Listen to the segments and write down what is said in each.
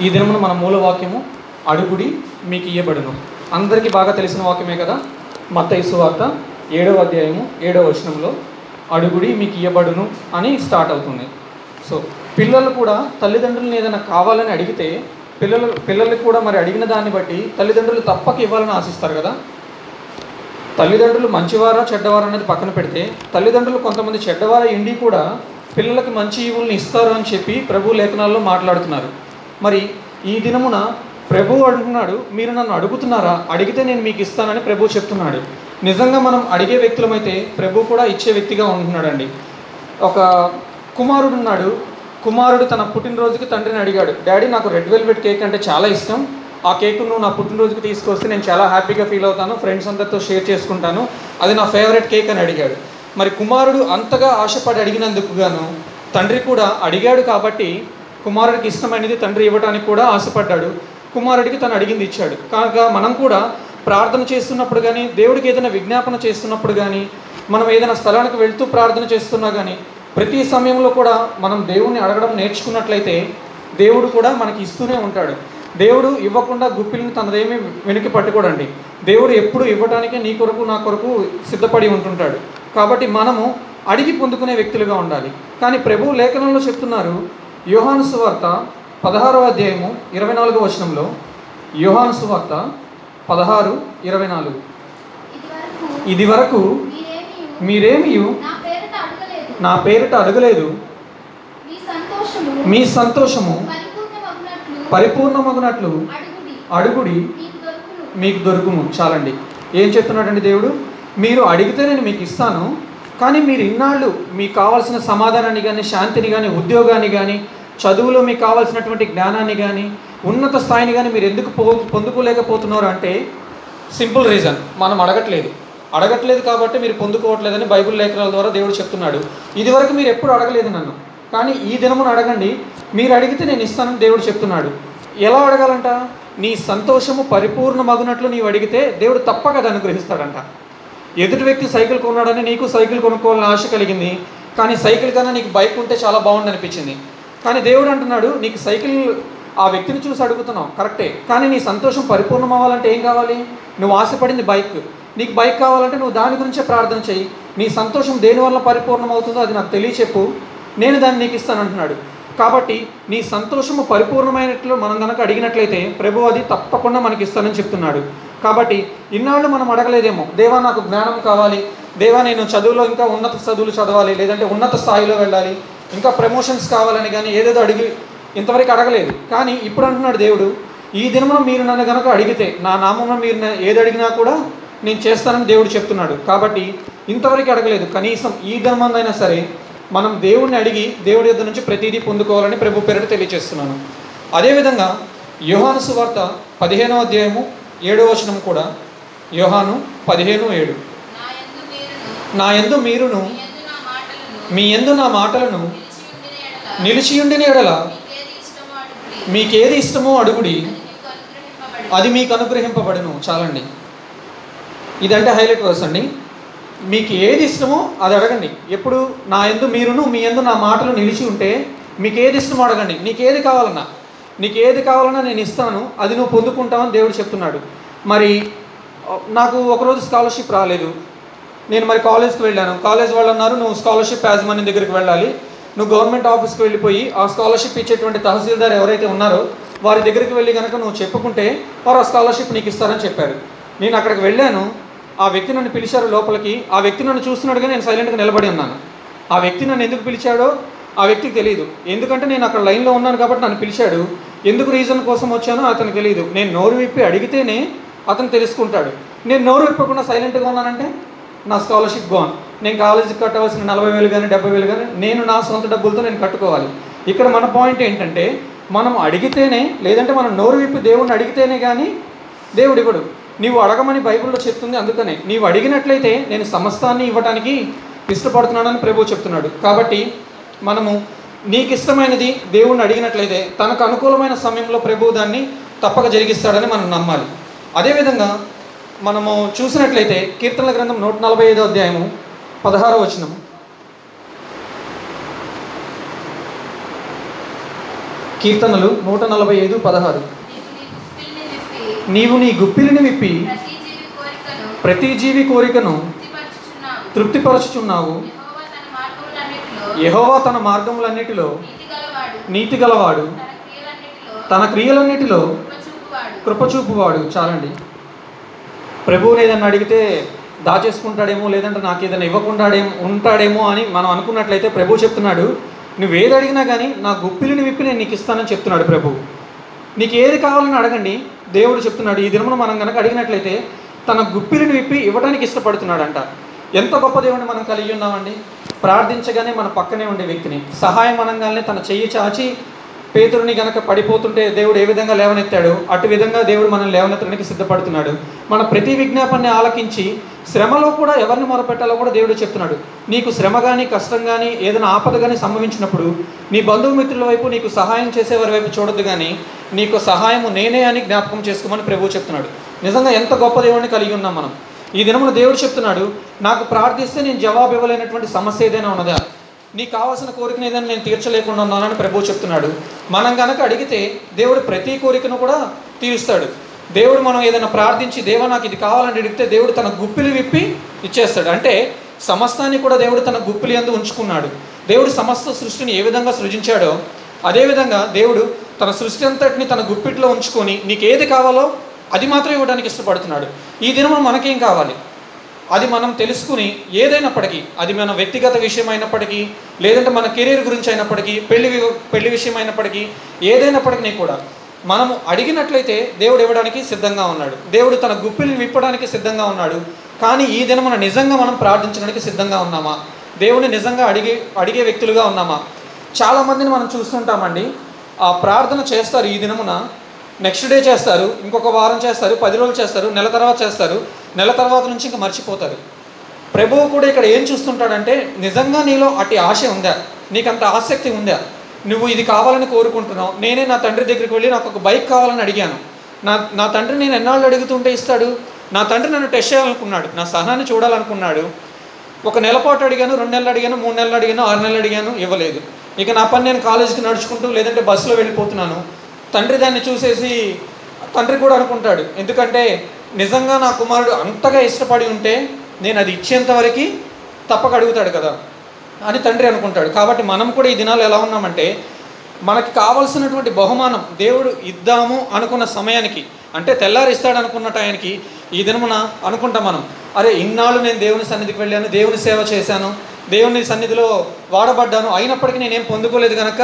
ఈ దినమున మన మూల వాక్యము అడుగుడి మీకు ఇయ్యబడును. అందరికీ బాగా తెలిసిన వాక్యమే కదా? మత వార్త ఏడవ అధ్యాయము ఏడవ వచనంలో అడుగుడి మీకు ఇయ్యబడును అని స్టార్ట్ అవుతుంది. సో పిల్లలు కూడా తల్లిదండ్రులను ఏదైనా కావాలని అడిగితే పిల్లలు పిల్లలకు కూడా మరి అడిగిన దాన్ని బట్టి తల్లిదండ్రులు తప్పక ఇవ్వాలని ఆశిస్తారు కదా? తల్లిదండ్రులు మంచివారా చెడ్డవారా అనేది పక్కన పెడితే తల్లిదండ్రులు కొంతమంది చెడ్డవారా ఇండి కూడా పిల్లలకి మంచి ఈవుల్ని ఇస్తారు అని చెప్పి ప్రభు లేఖనాల్లో మాట్లాడుతున్నారు. మరి ఈ దినమున ప్రభు అడుగుతున్నాడు మీరు నన్ను అడుగుతున్నారా? అడిగితే నేను మీకు ఇస్తానని ప్రభు చెప్తున్నాడు. నిజంగా మనం అడిగే వ్యక్తులమైతే ప్రభు కూడా ఇచ్చే వ్యక్తిగా ఉంటున్నాడండి. ఒక కుమారుడు ఉన్నాడు. కుమారుడు తన పుట్టినరోజుకి తండ్రిని అడిగాడు డాడీ నాకు రెడ్ వెల్వెట్ కేక్ అంటే చాలా ఇష్టం. ఆ కేక్ నువ్వు నా పుట్టినరోజుకి తీసుకొస్తే నేను చాలా హ్యాపీగా ఫీల్ అవుతాను ఫ్రెండ్స్ అందరితో షేర్ చేసుకుంటాను. అది నా ఫేవరెట్ కేక్ అని అడిగాడు. మరి కుమారుడు అంతగా ఆశపడి అడిగినందుకు గాను తండ్రి కూడా అడిగాడు కాబట్టి కుమారుడికి ఇష్టమైనది తండ్రి ఇవ్వడానికి కూడా ఆశపడ్డాడు. కుమారుడికి తను అడిగింది ఇచ్చాడు. కనుక మనం కూడా ప్రార్థన చేస్తున్నప్పుడు కానీ దేవుడికి ఏదైనా విజ్ఞాపన చేస్తున్నప్పుడు కానీ మనం ఏదైనా స్థలానికి వెళ్తూ ప్రార్థన చేస్తున్నా కానీ ప్రతి సమయంలో కూడా మనం దేవుణ్ణి అడగడం నేర్చుకున్నట్లయితే దేవుడు కూడా మనకి ఇస్తూనే ఉంటాడు. దేవుడు ఇవ్వకుండా గుప్పిల్ని తనదేమీ వెనక్కి పట్టుకోడండి. దేవుడు ఎప్పుడు ఇవ్వడానికే నీ కొరకు నా కొరకు సిద్ధపడి ఉంటుంటాడు. కాబట్టి మనము అడిగి పొందుకునే వ్యక్తులుగా ఉండాలి. కానీ ప్రభు లేఖనంలో చెప్తున్నారు యోహాను సువార్త పదహారవ అధ్యాయము ఇరవై నాలుగో వచనంలో యోహాను సువార్త పదహారు ఇరవై నాలుగు. ఇదివరకు ఇది వరకు మీరేమియు మీరేమి నా పేరిట అడగలేదు. మీ సంతోషము పరిపూర్ణమగునట్లు అడుగుడి. మీకు దొరుకును. చాలండి. ఏం చెప్తున్నాడండి దేవుడు? మీరు అడిగితే నేను మీకు ఇస్తాను కానీ మీరు ఇన్నాళ్ళు మీకు కావాల్సిన సమాధానాన్ని కానీ శాంతిని కానీ ఉద్యోగాన్ని కానీ చదువులో మీకు కావాల్సినటువంటి జ్ఞానాన్ని కానీ ఉన్నత స్థాయిని కానీ మీరు ఎందుకు పో పొందుకోలేకపోతున్నారు అంటే సింపుల్ రీజన్. మనం అడగట్లేదు. అడగట్లేదు కాబట్టి మీరు పొందుకోవట్లేదని బైబిల్ లేఖనాల ద్వారా దేవుడు చెప్తున్నాడు. ఇదివరకు మీరు ఎప్పుడు అడగలేదు నన్ను. కానీ ఈ దినమును అడగండి. మీరు అడిగితే నేను ఇస్తానని దేవుడు చెప్తున్నాడు. ఎలా అడగాలంట? నీ సంతోషము పరిపూర్ణమగునట్లు నీవు అడిగితే దేవుడు తప్పక అది అనుగ్రహిస్తాడంట. ఎదుటి వ్యక్తి సైకిల్ కొన్నాడని నీకు సైకిల్ కొనుక్కోవాలని ఆశ కలిగింది. కానీ సైకిల్ కన్నా నీకు బైక్ ఉంటే చాలా బాగుంది అనిపించింది. కానీ దేవుడు అంటున్నాడు నీకు సైకిల్ ఆ వ్యక్తిని చూసి అడుగుతున్నావు. కరెక్టే. కానీ నీ సంతోషం పరిపూర్ణం అవ్వాలంటే ఏం కావాలి? నువ్వు ఆశపడింది బైక్. నీకు బైక్ కావాలంటే నువ్వు దాని గురించే ప్రార్థన చెయ్యి నీ సంతోషం దేనివల్ల పరిపూర్ణం అవుతుందో అది నాకు తెలియచెప్పు. నేను దాన్ని నీకు ఇస్తాను అంటున్నాడు. కాబట్టి నీ సంతోషము పరిపూర్ణమైనట్లు మనం కనుక అడిగినట్లయితే ప్రభు అది తప్పకుండా మనకి ఇస్తానని చెప్తున్నాడు. కాబట్టి ఇన్నాళ్ళు మనం అడగలేదేమో దేవా నాకు జ్ఞానం కావాలి. దేవా నేను చదువులో ఇంకా ఉన్నత చదువులు చదవాలి లేదంటే ఉన్నత స్థాయిలో వెళ్ళాలి. ఇంకా ప్రమోషన్స్ కావాలని కానీ ఏదేదో అడిగి ఇంతవరకు అడగలేదు. కానీ ఇప్పుడు అంటున్నాడు దేవుడు ఈ దినమున మీరు నన్ను కనుక అడిగితే నా నామమున మీరు ఏది అడిగినా కూడా నేను చేస్తానని దేవుడు చెప్తున్నాడు. కాబట్టి ఇంతవరకు అడగలేదు. కనీసం ఈ ధర్మందైనా సరే మనం దేవుడిని అడిగి దేవుడి యొద్ నుంచి ప్రతిదీ పొందుకోవాలని ప్రభు పేరిట తెలియజేస్తున్నాను అదేవిధంగా యోహాను సువార్త పదిహేనో అధ్యాయము ఏడో వచనం కూడా యోహాను పదిహేను ఏడు. నా యందు మీరును మీ యందు నా మాటలను నిలిచి ఉండిన నిలిచియుండిన ఎడల మీకేది ఇష్టమో అడుగుడి అది మీకు అనుగ్రహింపబడను. అది మీకు అనుగ్రహింపబడును చాలండి. ఇదంటే హైలైట్ వర్స్ అండి. మీకు ఏది ఇష్టమో అది అడగండి. ఎప్పుడు నా ఎందు మీరును మీ ఎందు నా మాటలు నిలిచి ఉంటే మీకు ఏది ఇష్టమో అడగండి. నీకు ఏది కావాలన్నా. నీకు ఏది కావాలన్నా నేను ఇస్తాను అది నువ్వు పొందుకుంటావని దేవుడు చెప్తున్నాడు. మరి నాకు ఒకరోజు స్కాలర్షిప్ రాలేదు. నేను మరి కాలేజ్కి వెళ్ళాను. కాలేజ్ వాళ్ళు అన్నారు నువ్వు స్కాలర్షిప్ యాజమాన్యం దగ్గరికి వెళ్ళాలి. నువ్వు గవర్నమెంట్ ఆఫీస్కి వెళ్ళిపోయి ఆ స్కాలర్షిప్ ఇచ్చేటువంటి తహసీల్దార్ ఎవరైతే ఉన్నారో వారి దగ్గరికి వెళ్ళి కనుక నువ్వు చెప్పుకుంటే వారు ఆ స్కాలర్షిప్ నీకు ఇస్తారని చెప్పారు. నేను అక్కడికి వెళ్ళాను. ఆ వ్యక్తి నన్ను పిలిచారు లోపలికి. ఆ వ్యక్తి నన్ను చూస్తున్నాడుగా నేను సైలెంట్గా నిలబడి ఉన్నాను. ఆ వ్యక్తి నన్ను ఎందుకు పిలిచాడో ఆ వ్యక్తికి తెలియదు ఎందుకంటే నేను అక్కడ లైన్లో ఉన్నాను కాబట్టి నన్ను పిలిచాడు. ఎందుకు రీజన్ కోసం వచ్చానో అతనికి తెలియదు నేను నోరు విప్పి అడిగితేనే అతను తెలుసుకుంటాడు. నేను నోరు విప్పకుండా సైలెంట్గా ఉన్నానంటే నా స్కాలర్షిప్ గోన్. నేను కాలేజీకి కట్టవలసిన నలభై వేలు కానీ డెబ్బై వేలు కానీ నేను నా సొంత డబ్బులతో నేను కట్టుకోవాలి. ఇక్కడ మన పాయింట్ ఏంటంటే మనం అడిగితేనే లేదంటే మనం నోరు విప్పి దేవుణ్ణి అడిగితేనే కానీ దేవుడు ఇవ్వడు. నీవు అడగమని బైబిల్లో చెప్తుంది అందుకనే. నీవు అడిగినట్లయితే నేను సమస్తాన్ని ఇవ్వడానికి ఇష్టపడుతున్నానని ప్రభు చెప్తున్నాడు. కాబట్టి మనము నీకు ఇష్టమైనది దేవుణ్ణి అడిగినట్లయితే తనకు అనుకూలమైన సమయంలో ప్రభు దాన్ని తప్పక జరిగిస్తాడని మనం నమ్మాలి. అదేవిధంగా మనము చూసినట్లయితే కీర్తనల గ్రంథం నూట నలభై ఐదో అధ్యాయము పదహారో వచనం కీర్తనలు నూట నలభై ఐదు పదహారు. నీవు నీ గుప్పిలిని విప్పి ప్రతి జీవి కోరికను ప్రతి జీవి కోరికను తృప్తిపరచుచున్నావు తృప్తిపరచుచున్నావు. యహోవా తన మార్గములన్నిటిలో నీతి గలవాడు తన క్రియలన్నిటిలో కృపచూపువాడు చాలండి. ప్రభువుని ఏదన్నా అడిగితే దాచేసుకుంటాడేమో లేదంటే నాకు ఏదైనా ఇవ్వకుండాడేమో ఉంటాడేమో అని మనం అనుకున్నట్లయితే ప్రభు చెప్తున్నాడు. నువ్వు ఏది అడిగినా కానీ నా గుప్పిలిని విప్పి నేను నీకు ఇస్తానని చెప్తున్నాడు ప్రభు నీకు ఏది కావాలని అడగండి. దేవుడు చెప్తున్నాడు ఈ దినమును మనం కనుక అడిగినట్లయితే తన గుప్పిలిని విప్పి ఇవ్వడానికి ఇష్టపడుతున్నాడంట. ఎంత గొప్ప దేవుడిని మనం కలిగి ఉన్నామండి? ప్రార్థించగానే మన పక్కనే ఉండే వ్యక్తిని. సహాయం అనగానే తన చెయ్యి చాచి పేతురుని గనక పడిపోతుంటే దేవుడు ఏ విధంగా లేవనెత్తాడు? అటు విధంగా దేవుడు మనం లేవనెత్తడానికి సిద్ధపడుతున్నాడు. మన ప్రతి విజ్ఞాపాన్ని ఆలకించి శ్రమలో కూడా ఎవరిని మొరపెట్టాలో కూడా దేవుడు చెప్తున్నాడు. నీకు శ్రమ కానీ కష్టం కానీ ఏదైనా ఆపద కానీ సంభవించినప్పుడు నీ బంధుమిత్రుల వైపు నీకు సహాయం చేసేవారి వైపు చూడొద్దు కానీ నీకు సహాయము నేనే అని జ్ఞాపకం చేసుకోమని ప్రభువు చెప్తున్నాడు. నిజంగా ఎంత గొప్ప దేవుడిని కలిగి ఉన్నాం మనం. ఈ దినమున దేవుడు చెప్తున్నాడు నాకు ప్రార్థిస్తే నేను జవాబు ఇవ్వలేనటువంటి సమస్య ఏదైనా ఉన్నదా? నీకు కావాల్సిన కోరికను ఏదైనా నేను తీర్చలేకుండా ఉన్నానని ప్రభువు చెప్తున్నాడు. మనం కనుక అడిగితే దేవుడు ప్రతి కోరికను కూడా తీరుస్తాడు. దేవుడు మనం ఏదైనా ప్రార్థించి దేవ నాకు ఇది కావాలని అడిగితే దేవుడు తన గుప్పిలు విప్పి ఇచ్చేస్తాడు. అంటే సమస్తాన్ని కూడా దేవుడు తన గుప్పిలి ఎందు ఉంచుకున్నాడు. దేవుడు సమస్త సృష్టిని ఏ విధంగా సృజించాడో అదేవిధంగా దేవుడు తన సృష్టి అంతటిని తన గుప్పిట్లో ఉంచుకొని నీకు ఏది కావాలో అది మాత్రం ఇవ్వడానికి ఇష్టపడుతున్నాడు. ఈ దినం మనకేం కావాలి? అది మనం తెలుసుకుని ఏదైనప్పటికీ అది మన వ్యక్తిగత విషయం అయినప్పటికీ లేదంటే మన కెరీర్ గురించి అయినప్పటికీ పెళ్ళి పెళ్ళి విషయం అయినప్పటికీ ఏదైనప్పటికీ కూడా మనము అడిగినట్లయితే దేవుడు ఇవ్వడానికి సిద్ధంగా ఉన్నాడు. దేవుడు తన గుప్పిని విప్పడానికి సిద్ధంగా ఉన్నాడు. కానీ ఈ దినం మనం నిజంగా మనం ప్రార్థించడానికి సిద్ధంగా ఉన్నామా? దేవుని నిజంగా అడిగే అడిగే వ్యక్తులుగా ఉన్నామా? చాలామందిని మనం చూస్తుంటామండి ఆ ప్రార్థన చేస్తారు ఈ దినమున. నెక్స్ట్ డే చేస్తారు ఇంకొక వారం చేస్తారు పది రోజులు చేస్తారు నెల తర్వాత చేస్తారు నెల తర్వాత నుంచి ఇంకా మర్చిపోతారు. ప్రభువు కూడా ఇక్కడ ఏం చూస్తుంటాడంటే నిజంగా నీలో అట్టి ఆశ ఉందా? నీకంత ఆసక్తి ఉందా? నువ్వు ఇది కావాలని కోరుకుంటున్నావు నేనే నా తండ్రి దగ్గరికి వెళ్ళి నాకు ఒక బైక్ కావాలని అడిగాను. నా నా తండ్రి నేను ఎన్నాళ్ళు అడుగుతుంటే ఇస్తాడు? నా తండ్రి నన్ను టెస్ట్ చేయాలనుకున్నాడు నా సహనాన్ని చూడాలనుకున్నాడు. ఒక నెల పాటు అడిగాను రెండు నెలలు అడిగాను మూడు నెలలు అడిగాను ఆరు నెలలు అడిగాను ఇవ్వలేదు. ఇక నా పని నేను కాలేజీకి నడుచుకుంటూ లేదంటే బస్సులో వెళ్ళిపోతున్నాను. తండ్రి దాన్ని చూసేసి తండ్రి కూడా అనుకుంటాడు. ఎందుకంటే నిజంగా నా కుమారుడు అంతగా ఇష్టపడి ఉంటే నేను అది ఇచ్చేంత వరకు తప్పక అడుగుతాడు కదా అని తండ్రి అనుకుంటాడు. కాబట్టి మనం కూడా ఈ దినాలు ఎలా ఉన్నామంటే మనకి కావలసినటువంటి బహుమానం దేవుడు ఇద్దాము అనుకున్న సమయానికి అంటే తెల్లారిస్తాడు అనుకున్న టయానికి ఈ దినమున అనుకుంటాం మనం అరే ఇన్నాళ్ళు నేను దేవుని సన్నిధికి వెళ్ళాను దేవుని సేవ చేశాను దేవుని సన్నిధిలో వాడబడ్డాను అయినప్పటికీ నేనేం పొందుకోలేదు కనుక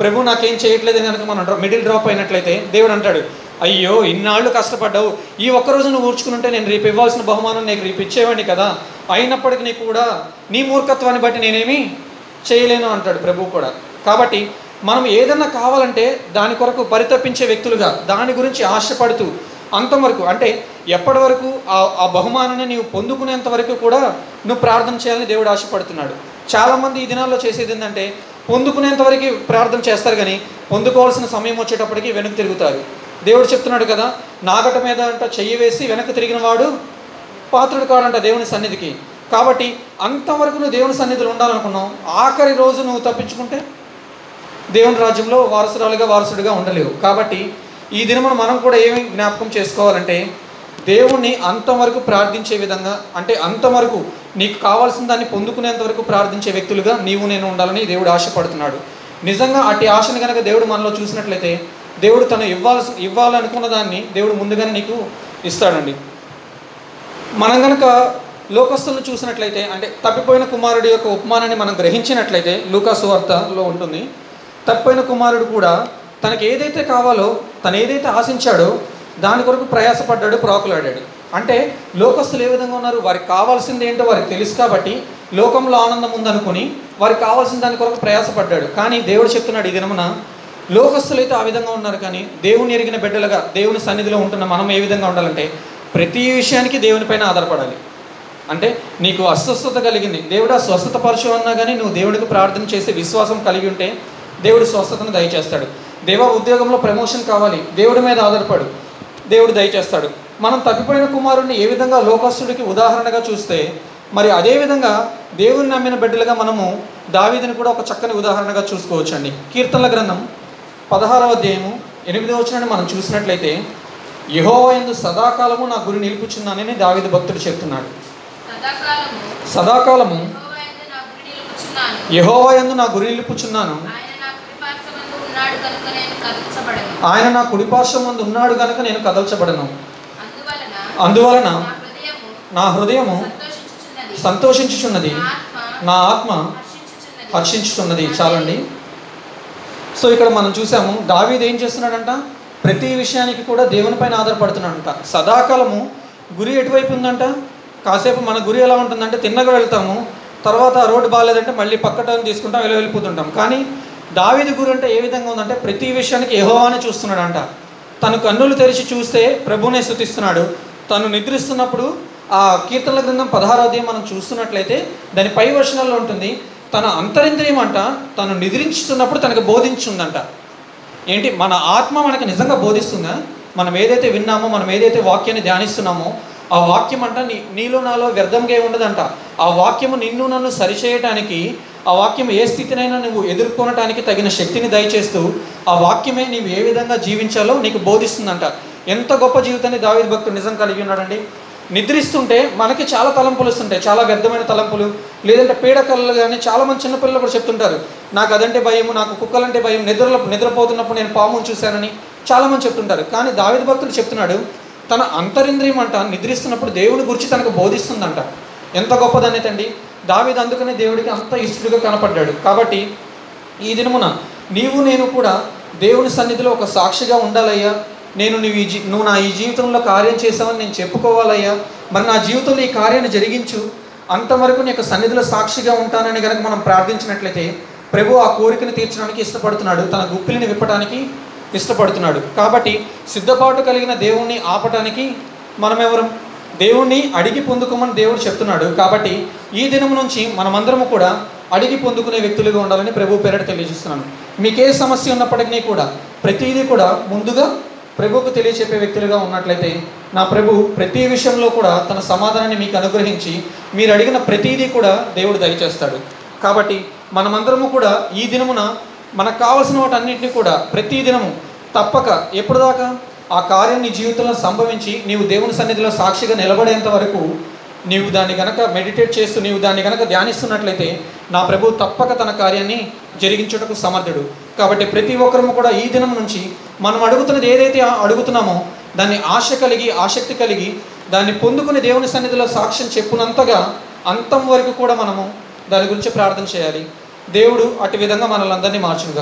ప్రభు నాకేం చేయట్లేదు కనుక మనం మిడిల్ డ్రాప్ అయినట్లయితే దేవుడు అంటాడు అయ్యో ఇన్నాళ్ళు కష్టపడ్డావు ఈ ఒక్కరోజు నువ్వు ఊడ్చుకుంటే నేను రేపు ఇవ్వాల్సిన బహుమానం నీకు రేపు ఇచ్చేవాడిని కదా అయినప్పటికీ నీకు కూడా నీ మూర్ఖత్వాన్ని బట్టి నేనేమి చేయలేను అంటాడు ప్రభు కూడా. కాబట్టి మనం ఏదన్నా కావాలంటే దాని కొరకు పరితపించే వ్యక్తులుగా దాని గురించి ఆశపడుతూ అంతవరకు అంటే ఎప్పటి వరకు ఆ ఆ బహుమానాన్ని నీవు పొందుకునేంత వరకు కూడా నువ్వు ప్రార్థన చేయాలని దేవుడు ఆశపడుతున్నాడు. చాలామంది ఈ దినాల్లో చేసేది ఏంటంటే పొందుకునేంత వరకు ప్రార్థన చేస్తారు కానీ పొందుకోవాల్సిన సమయం వచ్చేటప్పటికి వెనక్కి తిరుగుతారు. దేవుడు చెప్తున్నాడు కదా నాగట మీద అంట చెయ్యి వేసి వెనక్కి తిరిగిన వాడు పాత్రుడు కాడంట దేవుని సన్నిధికి. కాబట్టి అంతవరకు నువ్వు దేవుని సన్నిధిలో ఉండాలనుకున్నావు ఆఖరి రోజు నువ్వు తప్పించుకుంటే దేవుని రాజ్యంలో వారసురాలుగా వారసుడిగా ఉండలేవు. కాబట్టి ఈ దినమున మనం కూడా ఏమి జ్ఞాపకం చేసుకోవాలంటే దేవుణ్ణి అంతవరకు ప్రార్థించే విధంగా అంటే అంతవరకు నీకు కావాల్సిన దాన్ని పొందుకునేంత వరకు ప్రార్థించే వ్యక్తులుగా నీవు నేను ఉండాలని దేవుడు ఆశపడుతున్నాడు. నిజంగా అటు ఆశని కనుక దేవుడు మనలో చూసినట్లయితే దేవుడు తను ఇవ్వాల్సి ఇవ్వాలనుకున్న దాన్ని దేవుడు ముందుగానే నీకు ఇస్తాడండి. మనం కనుక లోకస్తులను చూసినట్లయితే అంటే తప్పిపోయిన కుమారుడి యొక్క ఉపమానాన్ని మనం గ్రహించినట్లయితే లూకాసు వార్తలో ఉంటుంది. తప్పైన కుమారుడు కూడా తనకి ఏదైతే కావాలో తను ఏదైతే ఆశించాడో దాని కొరకు ప్రయాసపడ్డాడు ప్రాకులాడాడు. అంటే లోకస్తులు ఏ విధంగా ఉన్నారు? వారికి కావాల్సింది ఏంటో వారికి తెలుసు కాబట్టి లోకంలో ఆనందం ఉందనుకుని వారికి కావాల్సిన దాని కొరకు ప్రయాసపడ్డాడు. కానీ దేవుడు చెప్తున్నాడు ఈ దినమున లోకస్తులు అయితే ఆ విధంగా ఉన్నారు కానీ దేవుని ఎరిగిన బిడ్డలుగా దేవుని సన్నిధిలో ఉంటున్న మనం ఏ విధంగా ఉండాలంటే ప్రతి విషయానికి దేవునిపైన ఆధారపడాలి. అంటే నీకు అస్వస్థత కలిగింది. దేవుడు ఆ స్వస్థత పరచు అన్నా కానీ నువ్వు దేవుడికి ప్రార్థన చేసే విశ్వాసం కలిగి ఉంటే దేవుడు స్వస్థతను దయచేస్తాడు. దేవ ఉద్యోగంలో ప్రమోషన్ కావాలి. దేవుడి మీద ఆధారపడు. దేవుడు దయచేస్తాడు. మనం తప్పిపోయిన కుమారుడిని ఏ విధంగా లోకస్తుడికి ఉదాహరణగా చూస్తే మరి అదే విధంగా దేవుని నమ్మిన బిడ్డలుగా మనము దావీదుని కూడా ఒక చక్కని ఉదాహరణగా చూసుకోవచ్చండి. కీర్తనల గ్రంథం పదహారవ అధ్యాయము ఎనిమిదవ వచనాన్ని మనం చూసినట్లయితే యహోవయందు సదాకాలము నా గురి నిలుపుచున్నానని దావిద భక్తుడు చెప్తున్నాడు. సదాకాలము సదాకాలము యెహోవాయందు నా గురి నిలుపుచున్నాను యహోవయందు నా గురి నిలుపుచున్నాను ఆయన నా కనుక కుడిపార్శ్వం ముందు ఉన్నాడు గనుక నేను కదల్చబడను. అందువలన నా హృదయము సంతోషించుచున్నది. నా ఆత్మ హర్షించుచున్నది. చాలండి. సో ఇక్కడ మనం చూసాము దావీద్ ఏం చేస్తున్నాడంట? ప్రతి విషయానికి కూడా దేవునిపైన ఆధారపడుతున్నాడంట. సదాకాలము గురి ఎటువైపు ఉందంట? కాసేపు మన గురి ఎలా ఉంటుందంటే తిన్నగా వెళ్తాము తర్వాత ఆ రోడ్డు బాగాలేదంటే మళ్ళీ పక్క టర్న్ తీసుకుంటాం వెళ్ళి వెళ్ళిపోతుంటాం కానీ దావిది గురి అంటే ఏ విధంగా ఉందంటే ప్రతి విషయానికి యహోవాని చూస్తున్నాడంట. తను కన్నులు తెరిచి చూస్తే ప్రభునే స్థుతిస్తున్నాడు. తను నిద్రిస్తున్నప్పుడు ఆ కీర్తనల గ్రంథం పదహారో అధ్యాయం మనం చూస్తున్నట్లయితే దాని పై వర్షనాల్లో ఉంటుంది తన అంతరింద్రియం అంట తను నిద్రించుతున్నప్పుడు తనకు బోధించుందంట. ఏంటి? మన ఆత్మ మనకి నిజంగా బోధిస్తుందా? మనం ఏదైతే విన్నామో మనం ఏదైతే వాక్యాన్ని ధ్యానిస్తున్నామో ఆ వాక్యం అంట నీ నీలో నాలో వ్యర్థంగా ఉండదంట ఆ వాక్యము నిన్ను నన్ను సరిచేయటానికి ఆ వాక్యం ఏ స్థితినైనా నువ్వు ఎదుర్కొనటానికి తగిన శక్తిని దయచేస్తూ ఆ వాక్యమే నీవు ఏ విధంగా జీవించాలో నీకు బోధిస్తుందంట. ఎంత గొప్ప జీవితాన్ని దావీదు భక్తుడు నిజం కలిగి ఉన్నాడండి? నిద్రిస్తుంటే మనకి చాలా తలంపులు వస్తుంటాయి. చాలా వ్యర్థమైన తలంపులు లేదంటే పీడకలు కానీ చాలా మంది చిన్నపిల్లలు కూడా చెప్తుంటారు. నాకు అదంటే భయము నాకు కుక్కలంటే భయం నిద్రలో నిద్రపోతున్నప్పుడు నేను పామును చూశానని చాలామంది చెప్తుంటారు. కానీ దావిద భక్తుడు చెప్తున్నాడు తన అంతరింద్రియం అంట నిద్రిస్తున్నప్పుడు దేవుని గురించి తనకు బోధిస్తుందంట. ఎంత గొప్పదనేతండి దావిద అందుకనే దేవుడికి అంత ఇష్టడుగా కనపడ్డాడు. కాబట్టి ఈ దినమున నీవు నేను కూడా దేవుని సన్నిధిలో ఒక సాక్షిగా ఉండాలయ్యా. నేను నువ్వు ఈ జీ నువ్వు నా ఈ జీవితంలో కార్యం చేసావని నేను చెప్పుకోవాలయ్యా. మరి నా జీవితంలో ఈ కార్యాన్ని జరిగించు. అంతవరకు నీ యొక్క సన్నిధిలో సాక్షిగా ఉంటానని కనుక మనం ప్రార్థించినట్లయితే ప్రభు ఆ కోరికను తీర్చడానికి ఇష్టపడుతున్నాడు. తన గుప్పిలిని విప్పడానికి ఇష్టపడుతున్నాడు. కాబట్టి సిద్ధపాటు కలిగిన దేవుణ్ణి ఆపటానికి మనమెవరం? దేవుణ్ణి అడిగి పొందుకోమని దేవుడు చెప్తున్నాడు. కాబట్టి ఈ దినం నుంచి మనమందరము కూడా అడిగి పొందుకునే వ్యక్తులుగా ఉండాలని ప్రభు పేరట తెలియజేస్తున్నాను. మీకే సమస్య ఉన్నప్పటికీ కూడా ప్రతిదీ కూడా ముందుగా ప్రభువుకు తెలియచెప్పే వ్యక్తులుగా ఉన్నట్లయితే నా ప్రభు ప్రతి విషయంలో కూడా తన సమాధానాన్ని మీకు అనుగ్రహించి మీరు అడిగిన ప్రతిదీ కూడా దేవుడు దయచేస్తాడు. కాబట్టి మనమందరము కూడా ఈ దినమున మనకు కావలసిన వాటన్నిటిని కూడా ప్రతి దినము తప్పక ఎప్పుడు దాకా? ఆ కార్యం నీ జీవితంలో సంభవించి నీవు దేవుని సన్నిధిలో సాక్షిగా నిలబడేంత వరకు నీవు దాన్ని గనక మెడిటేట్ చేస్తూ నీవు దాన్ని గనక ధ్యానిస్తున్నట్లయితే నా ప్రభు తప్పక తన కార్యాన్ని జరిగించుటకు సమర్థుడు. కాబట్టి ప్రతి ఒక్కరము కూడా ఈ దినం నుంచి మనం అడుగుతున్నది ఏదైతే అడుగుతున్నామో దాన్ని ఆశ కలిగి ఆసక్తి కలిగి దాన్ని పొందుకుని దేవుని సన్నిధిలో సాక్ష్యం చెప్పునంతగా అంతం వరకు కూడా మనము దాని గురించి ప్రార్థన చేయాలి. దేవుడు అటు విధంగా మనల్ని అందరినీ మార్చునుగా